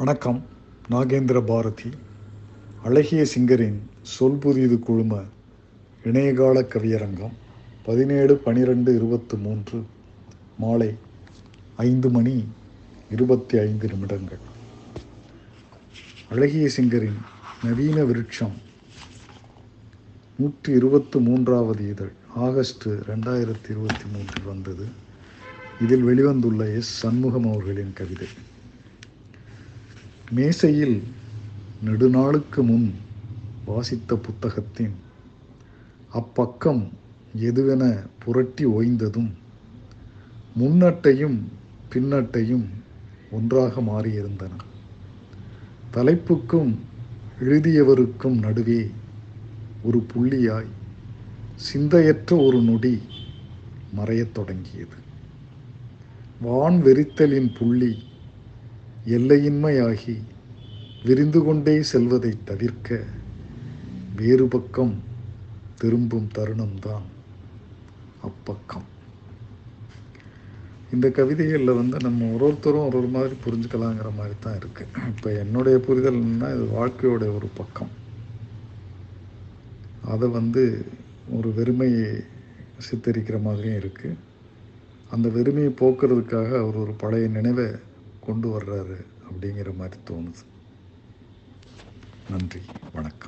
வணக்கம். நாகேந்திர பாரதி அழகிய சிங்கரின் சொல் புதிது குழும இணையகால கவியரங்கம் பதினேழு பனிரெண்டு இருபத்து மூன்று மாலை ஐந்து மணி இருபத்தி ஐந்து நிமிடங்கள். அழகிய சிங்கரின் நவீன விருட்சம் நூற்றி இருபத்து மூன்றாவது இதழ் ஆகஸ்ட் ரெண்டாயிரத்தி இருபத்தி மூன்றில் வந்தது. இதில் வெளிவந்துள்ள எஸ் சண்முகம் அவர்களின் கவிதை. மேசையில் நெடுநாளுக்கு முன் வாசித்த புத்தகத்தின் அப்பக்கம் எதுவென புரட்டி ஓய்ந்ததும் முன்னட்டையும் பின்னட்டையும் ஒன்றாக மாறியிருந்தன. தலைப்புக்கும் எழுதியவருக்கும் நடுவே ஒரு புள்ளியாய் சிந்தையற்ற ஒரு நொடி மறையத் தொடங்கியது. வான் வெறித்தலின் புள்ளி எல்லையின்மையாகி விரிந்து கொண்டே செல்வதை தவிர்க்க வேறு பக்கம் திரும்பும் தருணம்தான் அப்பக்கம். இந்த கவிதைகளில் வந்து நம்ம ஒரு ஒருத்தரும் ஒரு ஒரு மாதிரி புரிஞ்சுக்கலாங்கிற மாதிரி தான் இருக்குது இப்போ என்னுடைய புரிதல்னா இது வாழ்க்கையோட ஒரு பக்கம். அதை வந்து ஒரு வெறுமையை சித்தரிக்கிற மாதிரியும் இருக்குது அந்த வெறுமையை போக்குறதுக்காக அவர் ஒரு பழைய நினைவை கொண்டு வர்றாரு அப்படிங்கிற மாதிரி தோணுது. நன்றி. வணக்கம்.